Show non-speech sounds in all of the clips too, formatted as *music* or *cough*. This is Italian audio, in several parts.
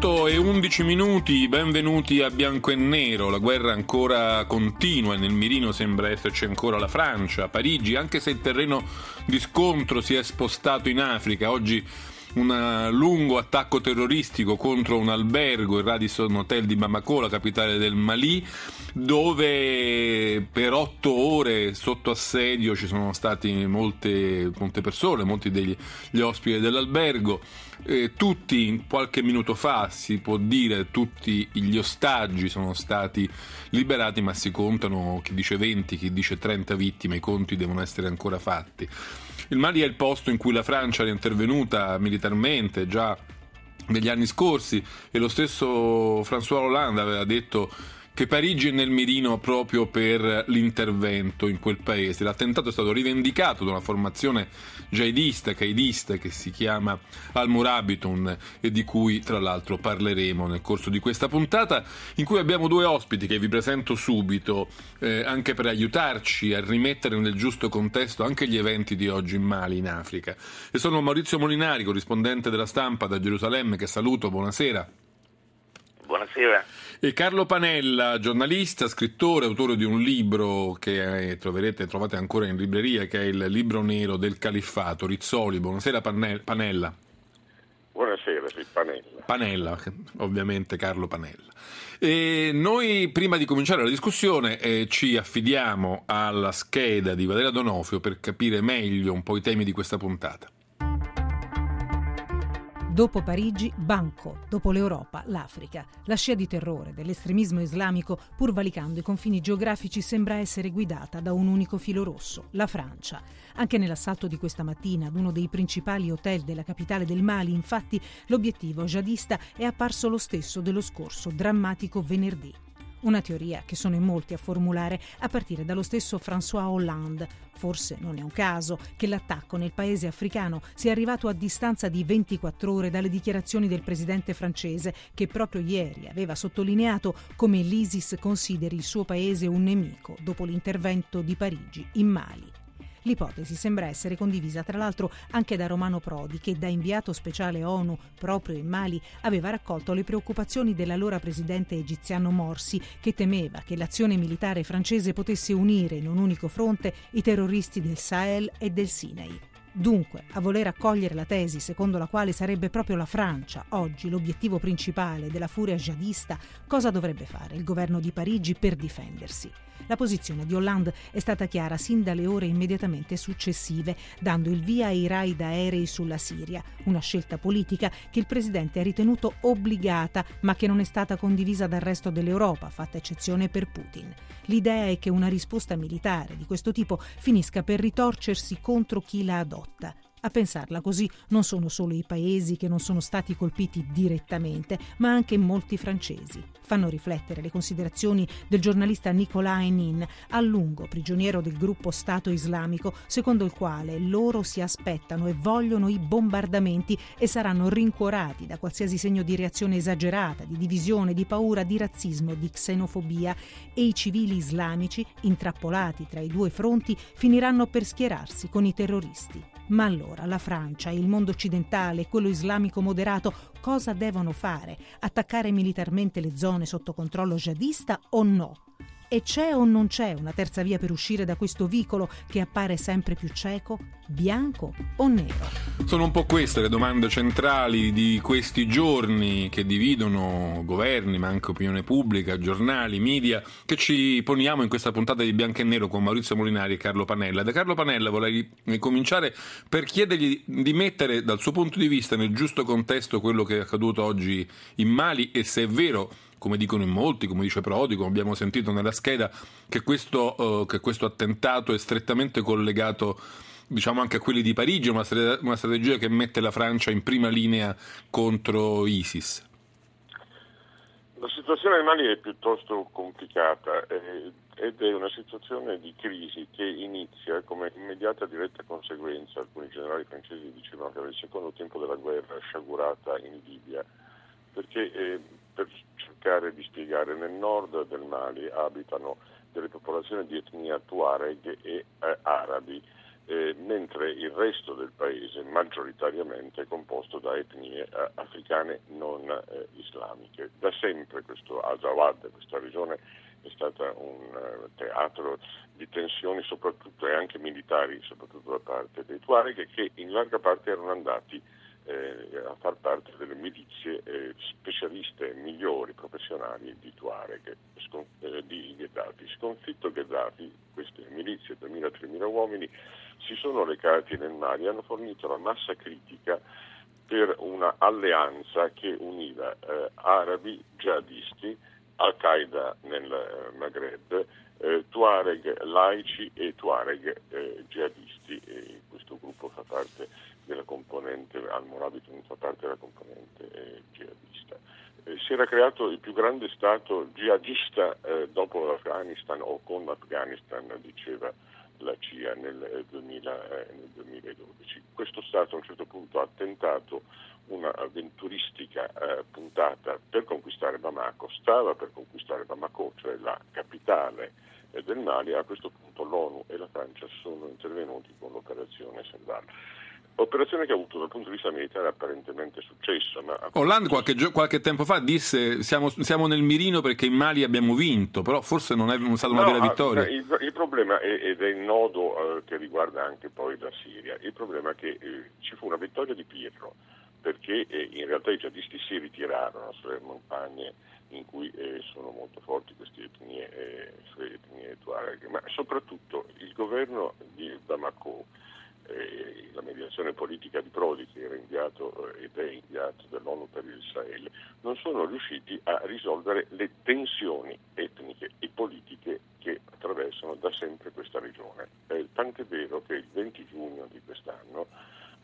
e 11 minuti, benvenuti a Bianco e Nero. La guerra ancora continua e nel mirino sembra esserci ancora la Francia, Parigi, anche se il terreno di scontro si è spostato in Africa. Oggi un lungo attacco terroristico contro un albergo, il Radisson Hotel di Bamako, la capitale del Mali, dove per otto ore sotto assedio ci sono state molte, molte persone, molti degli ospiti dell'albergo. Eh, tutti, qualche minuto fa, si può dire, tutti gli ostaggi sono stati liberati, ma si contano chi dice 20, chi dice 30 vittime, i conti devono essere ancora fatti. Il Mali è il posto in cui la Francia è intervenuta militarmente già negli anni scorsi e lo stesso François Hollande aveva detto che Parigi è nel mirino proprio per l'intervento in quel paese. L'attentato è stato rivendicato da una formazione jihadista, qaidista che si chiama Al-Murabitun e di cui tra l'altro parleremo nel corso di questa puntata in cui abbiamo due ospiti che vi presento subito eh, anche per aiutarci a rimettere nel giusto contesto anche gli eventi di oggi in Mali, in Africa. E sono Maurizio Molinari, corrispondente della stampa da Gerusalemme, che saluto, buonasera. Buonasera. E Carlo Panella, giornalista, scrittore, autore di un libro che eh, troverete, trovate ancora in libreria, che è il libro nero del califfato. Rizzoli, buonasera Panella. Buonasera, sì, Panella. Panella, ovviamente Carlo Panella. E noi, prima di cominciare la discussione, eh, ci affidiamo alla scheda di Valeria Donofrio per capire meglio un po' i temi di questa puntata. Dopo Parigi, Banco, dopo l'Europa, l'Africa. La scia di terrore dell'estremismo islamico, pur valicando i confini geografici, sembra essere guidata da un unico filo rosso, la Francia. Anche nell'assalto di questa mattina ad uno dei principali hotel della capitale del Mali, infatti, l'obiettivo jihadista è apparso lo stesso dello scorso drammatico venerdì. Una teoria che sono in molti a formulare, a partire dallo stesso François Hollande. Forse non è un caso che l'attacco nel paese africano sia arrivato a distanza di 24 ore dalle dichiarazioni del presidente francese, che proprio ieri aveva sottolineato come l'ISIS consideri il suo paese un nemico dopo l'intervento di Parigi in Mali. L'ipotesi sembra essere condivisa tra l'altro anche da Romano Prodi, che da inviato speciale ONU proprio in Mali aveva raccolto le preoccupazioni dell'allora presidente egiziano Morsi, che temeva che l'azione militare francese potesse unire in un unico fronte i terroristi del Sahel e del Sinai. Dunque, a voler accogliere la tesi secondo la quale sarebbe proprio la Francia oggi l'obiettivo principale della furia jihadista, cosa dovrebbe fare il governo di Parigi per difendersi? La posizione di Hollande è stata chiara sin dalle ore immediatamente successive, dando il via ai raid aerei sulla Siria, una scelta politica che il presidente ha ritenuto obbligata, ma che non è stata condivisa dal resto dell'Europa, fatta eccezione per Putin. L'idea è che una risposta militare di questo tipo finisca per ritorcersi contro chi la adotta. A pensarla così non sono solo i paesi che non sono stati colpiti direttamente, ma anche molti francesi. Fanno riflettere le considerazioni del giornalista Nicolas Henin, a lungo prigioniero del gruppo Stato islamico, secondo il quale loro si aspettano e vogliono i bombardamenti e saranno rincuorati da qualsiasi segno di reazione esagerata, di divisione, di paura, di razzismo, di xenofobia e i civili islamici, intrappolati tra i due fronti, finiranno per schierarsi con i terroristi. Ma allora la Francia, il mondo occidentale e quello islamico moderato cosa devono fare? Attaccare militarmente le zone sotto controllo jihadista o no? E c'è o non c'è una terza via per uscire da questo vicolo che appare sempre più cieco? Bianco o nero? Sono un po' queste le domande centrali di questi giorni che dividono governi, ma anche opinione pubblica, giornali, media, che ci poniamo in questa puntata di Bianco e Nero con Maurizio Molinari e Carlo Panella. Da Carlo Panella vorrei cominciare per chiedergli di mettere dal suo punto di vista nel giusto contesto quello che è accaduto oggi in Mali e se è vero come dicono in molti, come dice Prodi, come abbiamo sentito nella scheda, che questo, uh, che questo attentato è strettamente collegato diciamo anche a quelli di Parigi, una, una strategia che mette la Francia in prima linea contro ISIS. La situazione del Mali è piuttosto complicata eh, ed è una situazione di crisi che inizia come immediata diretta conseguenza, alcuni generali francesi dicevano che era il secondo tempo della guerra sciagurata in Libia, perché eh, per cercare di spiegare nel nord del Mali abitano delle popolazioni di etnia tuareg e eh, arabi eh, mentre il resto del paese maggioritariamente è composto da etnie eh, africane non eh, islamiche. Da sempre questo Azawad, questa regione, è stata un uh, teatro di tensioni soprattutto e anche militari, soprattutto da parte dei Tuareg, che in larga parte erano andati eh, a far parte delle milizie eh, specialiste migliori, professionali di Tuareg, scon- eh, di Gheddafi. Sconfitto Gheddafi, queste milizie, 2.000-3.000 uomini, si sono recati nel Mali e hanno fornito la massa critica per una alleanza che univa eh, arabi, jihadisti, Al-Qaeda nel eh, Maghreb, eh, Tuareg laici e Tuareg eh, jihadisti. E questo gruppo fa parte della componente, Al-Morabit fa parte della componente eh, jihadista. Eh, si era creato il più grande stato jihadista dopo l'Afghanistan o con l'Afghanistan, diceva la CIA nel, 2000, eh, nel 2012. Questo Stato a un certo punto ha tentato una avventuristica eh, puntata per conquistare Bamako, stava per conquistare Bamako, cioè la capitale eh, del Mali, a questo punto l'ONU e la Francia sono intervenuti con l'operazione Sendal. Operazione che ha avuto dal punto di vista militare apparentemente successo. Ma Hollande qualche, qualche, tempo fa disse siamo, siamo, nel mirino perché in Mali abbiamo vinto, però forse non è stata una no, vera vittoria. Il, il problema è, ed è il nodo eh, che riguarda anche poi la Siria, il problema è che eh, ci fu una vittoria di Pirro perché eh, in realtà i jihadisti si ritirarono sulle montagne in cui eh, sono molto forti queste etnie, eh, etnie tuareg, ma soprattutto il governo di Bamako eh, la mediazione politica di Prodi, che era inviato eh, ed è inviato dall'ONU per il Sahel, non sono riusciti a risolvere le tensioni etniche e politiche che attraversano da sempre questa regione. Eh, tant'è vero che il 20 giugno di quest'anno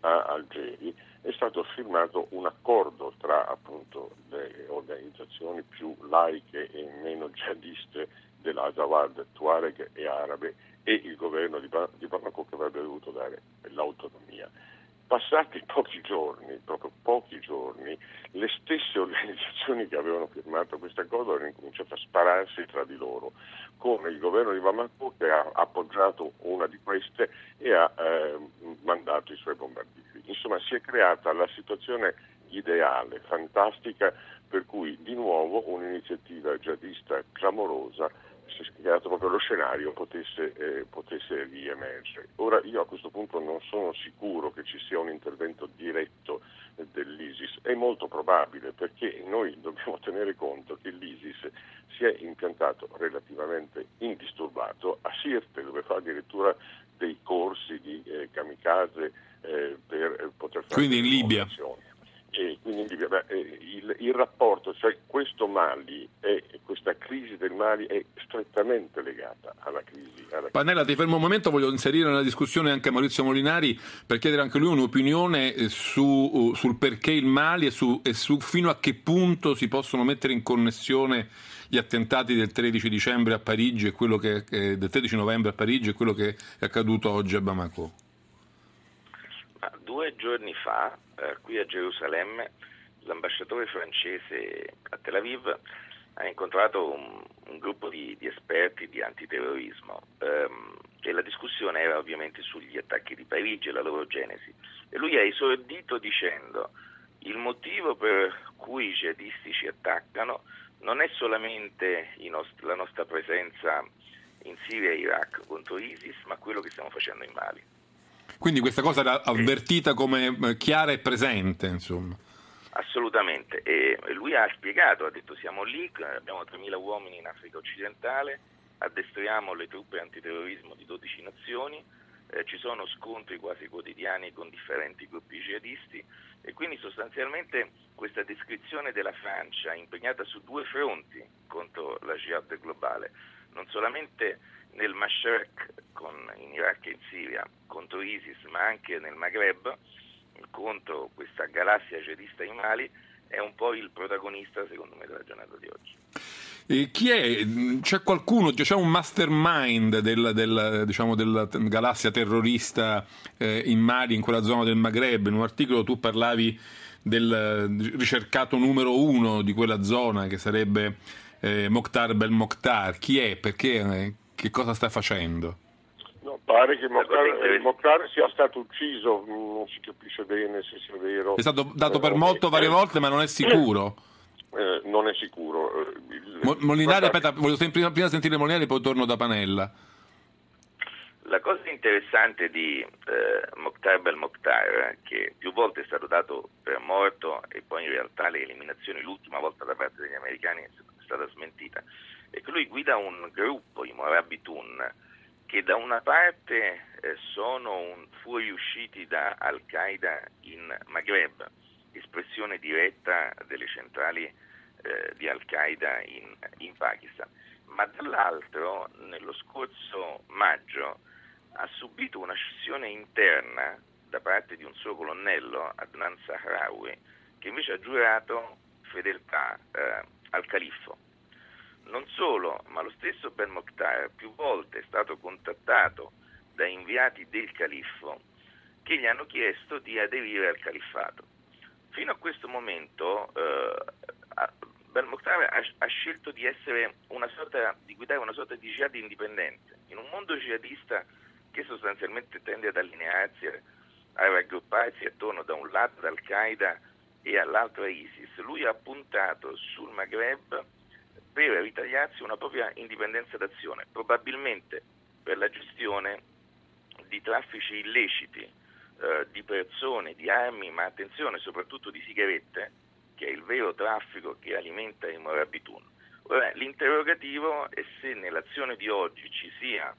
a Algeri è stato firmato un accordo tra appunto, le organizzazioni più laiche e meno jihadiste dell'Azawad, Tuareg e Arabe e il governo di, Bamako che avrebbe dovuto dare l'autonomia. Passati pochi giorni, proprio pochi giorni, le stesse organizzazioni che avevano firmato questo accordo hanno incominciato a spararsi tra di loro, con il governo di Bamako che ha appoggiato una di queste e ha eh, mandato i suoi bombardieri. Insomma, si è creata la situazione ideale, fantastica, per cui di nuovo un'iniziativa jihadista clamorosa si è creato proprio lo scenario potesse, eh, potesse riemergere. Ora io a questo punto non sono sicuro che ci sia un intervento diretto eh, dell'ISIS, è molto probabile perché noi dobbiamo *laughs* tenere conto che l'ISIS si è impiantato relativamente indisturbato a Sirte dove fa addirittura dei corsi di eh, kamikaze eh, per eh, poter fare... Quindi in Libia. E quindi beh, eh, il, il, rapporto, cioè questo Mali e questa crisi del Mali è strettamente legata alla crisi. Alla Panella, ti fermo un momento, voglio inserire nella discussione anche Maurizio Molinari per chiedere anche lui un'opinione eh, su, uh, sul perché il Mali e su, e su fino a che punto si possono mettere in connessione gli attentati del 13 dicembre a Parigi e quello che, eh, del 13 novembre a Parigi e quello che è accaduto oggi a Bamako. Due giorni fa, eh, qui a Gerusalemme, l'ambasciatore francese a Tel Aviv ha incontrato un, un gruppo di, di, esperti di antiterrorismo ehm, e la discussione era ovviamente sugli attacchi di Parigi e la loro genesi. E lui ha esordito dicendo il motivo per cui i jihadisti ci attaccano non è solamente nost- la nostra presenza in Siria e Iraq contro ISIS, ma quello che stiamo facendo in Mali. Quindi questa cosa era avvertita come eh, chiara e presente, insomma. Assolutamente, e lui ha spiegato, ha detto siamo lì, abbiamo 3.000 uomini in Africa occidentale, addestriamo le truppe antiterrorismo di 12 nazioni, eh, ci sono scontri quasi quotidiani con differenti gruppi jihadisti e quindi sostanzialmente questa descrizione della Francia impegnata su due fronti contro la jihad globale, non solamente nel Mashrek in Iraq e in Siria contro ISIS, ma anche nel Maghreb contro questa galassia jihadista in Mali, è un po' il protagonista, secondo me, della giornata di oggi. E chi è? C'è qualcuno, c'è un mastermind del, del, diciamo, della galassia terrorista eh, in Mali, in quella zona del Maghreb? In un articolo tu parlavi del ricercato numero uno di quella zona, che sarebbe eh, Mokhtar Bel Mokhtar. Chi è? Perché? Eh, che cosa sta facendo? No, pare che Mokhtar, Mokhtar, sia stato ucciso, non si capisce bene se sia vero. È stato dato per molto varie volte, ma non è sicuro. Eh, non è sicuro. Il, Molinari, aspetta, voglio prima, prima sentire Molinari, poi torno da Panella. La cosa interessante di eh, Mokhtar Bel Mokhtar, che più volte è stato dato per morto e poi in realtà le eliminazioni l'ultima volta da parte degli americani è stata smentita, è che lui guida un gruppo, i Morabitun, che da una parte eh, sono un, fuoriusciti da Al-Qaeda in Maghreb, espressione diretta delle centrali eh, di Al-Qaeda in, in Pakistan, ma dall'altro nello scorso maggio ha subito una scissione interna da parte di un suo colonnello, Adnan Sahrawi, che invece ha giurato fedeltà eh, al califfo. Non solo, ma lo stesso Ben Mokhtar più volte è stato contattato da inviati del califfo che gli hanno chiesto di aderire al califfato. Fino a questo momento eh, Ben Mokhtar ha, ha, scelto di, sorta, di guidare una sorta di jihad indipendente. In un mondo jihadista che sostanzialmente tende ad allinearsi, a raggrupparsi attorno da un lato ad Al-Qaeda e all'altro a ISIS. Lui ha puntato sul Maghreb per ritagliarsi una propria indipendenza d'azione, probabilmente per la gestione di traffici illeciti eh, di persone, di armi, ma attenzione soprattutto di sigarette, che è il vero traffico che alimenta il Morabitun. Ora, l'interrogativo è se nell'azione di oggi ci sia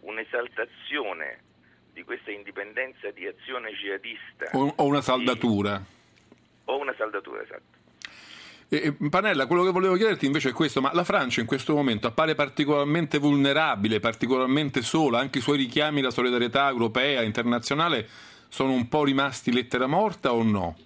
un'esaltazione di questa indipendenza di azione jihadista. O una saldatura. O una saldatura, esatto. E, Panella, quello che volevo chiederti invece è questo, ma la Francia in questo momento appare particolarmente vulnerabile, particolarmente sola, anche i suoi richiami alla solidarietà europea, internazionale, sono un po' rimasti lettera morta o no?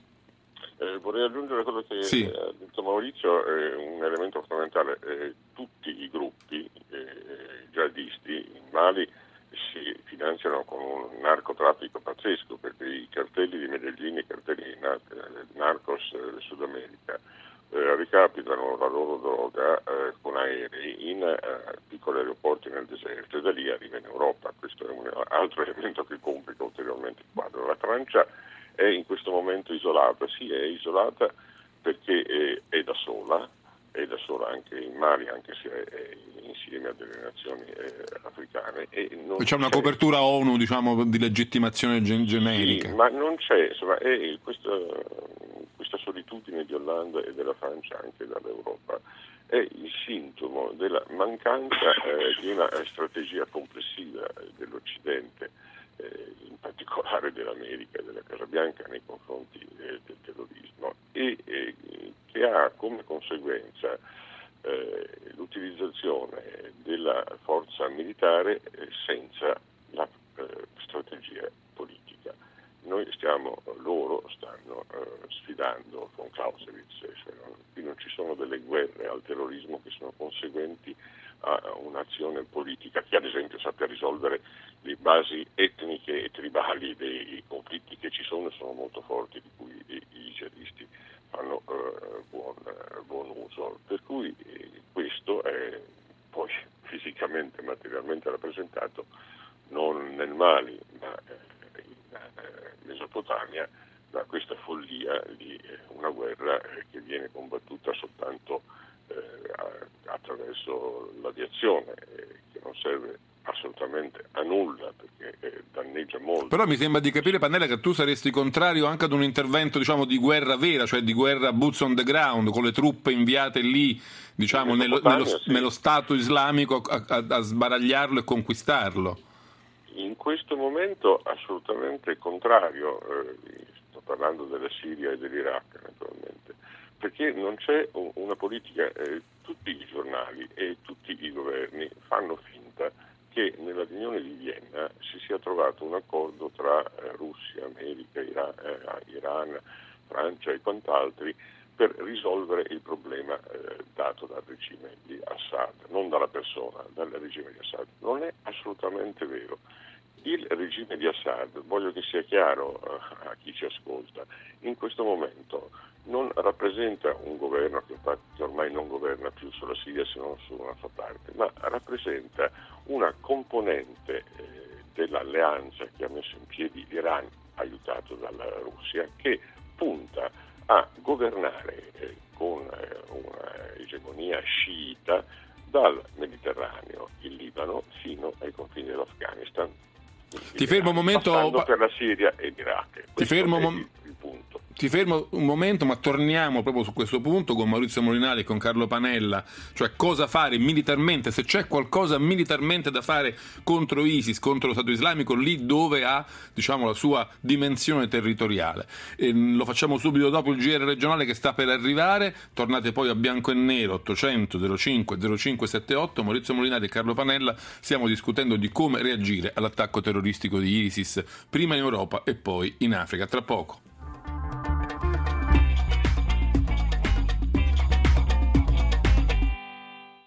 Eh, vorrei aggiungere quello che sì. ha detto Maurizio, eh, un elemento fondamentale, eh, tutti i gruppi eh, jihadisti in Mali si finanziano con un narcotraffico pazzesco perché i cartelli di Medellin, i cartelli di narcos del Sud America eh, ricapitano la loro droga eh, con aerei in eh, piccoli aeroporti nel deserto e da lì arriva in Europa. Questo è un altro elemento che complica ulteriormente il quadro. La Francia è in questo momento isolata, sì è isolata perché è, è da sola, è da sola anche in Mali, anche se è insieme a delle nazioni eh, africane. C'è, c'è una copertura ONU diciamo, di legittimazione generica. Sì, ma non c'è, insomma, è questa, questa solitudine di Hollande e della Francia anche dall'Europa è il sintomo della mancanza eh, di una strategia complessiva dell'Occidente, eh, in particolare dell'America e della Casa Bianca nei confronti eh, del terrorismo e eh, che ha come conseguenza eh, l'utilizzazione della forza militare eh, senza la eh, strategia politica. Noi stiamo, loro stanno eh, sfidando con Clausewitz, cioè non, qui non ci sono delle guerre al terrorismo che sono conseguenti a un'azione politica che ad esempio sappia risolvere le basi etniche e tribali dei conflitti che ci sono e sono molto forti, di cui i, jihadisti fanno buon, buon, uso. Per cui eh, questo è poi *laughs* fisicamente, materialmente rappresentato non nel Mali ma eh, in eh, Mesopotamia da questa follia di eh, una guerra eh, che viene combattuta soltanto attraverso l'aviazione, che non serve assolutamente a nulla perché eh, danneggia molto. Però mi sembra di capire, Pannella, che tu saresti contrario anche ad un intervento diciamo, di guerra vera, cioè di guerra boots on the ground, con le truppe inviate lì diciamo, nello, nello, sì. nello, Stato islamico a, a, a, sbaragliarlo e conquistarlo. In questo momento assolutamente contrario, eh, sto parlando della Siria e dell'Iraq naturalmente, perché non c'è una politica, eh, tutti i giornali e tutti i governi fanno finta che nella riunione di Vienna si sia trovato un accordo tra eh, Russia, America, Iran, eh, Iran, Francia e quant'altri per risolvere il problema eh, dato dal regime di Assad, non dalla persona, dal regime di Assad. Non è assolutamente vero. Il regime di Assad, voglio che sia chiaro eh, a chi ci ascolta, in questo momento non rappresenta un governo che, ormai non governa più sulla Siria se non su una sua parte, ma rappresenta una componente eh, dell'alleanza che ha messo in piedi l'Iran, aiutato dalla Russia, che punta a governare eh, con eh, un'egemonia sciita dal Mediterraneo, il Libano, fino ai confini dell'Afghanistan. Ti fermo un momento. per la Siria e l'Iraq. Ti fermo un momento ti fermo un momento, ma torniamo proprio su questo punto con Maurizio Molinari e con Carlo Panella, cioè cosa fare militarmente, se c'è qualcosa militarmente da fare contro ISIS, contro lo Stato islamico, lì dove ha diciamo, la sua dimensione territoriale. E lo facciamo subito dopo il GR regionale che sta per arrivare, tornate poi a bianco e nero 800 05 0578, Maurizio Molinari e Carlo Panella, stiamo discutendo di come reagire all'attacco terroristico di ISIS, prima in Europa e poi in Africa. Tra poco.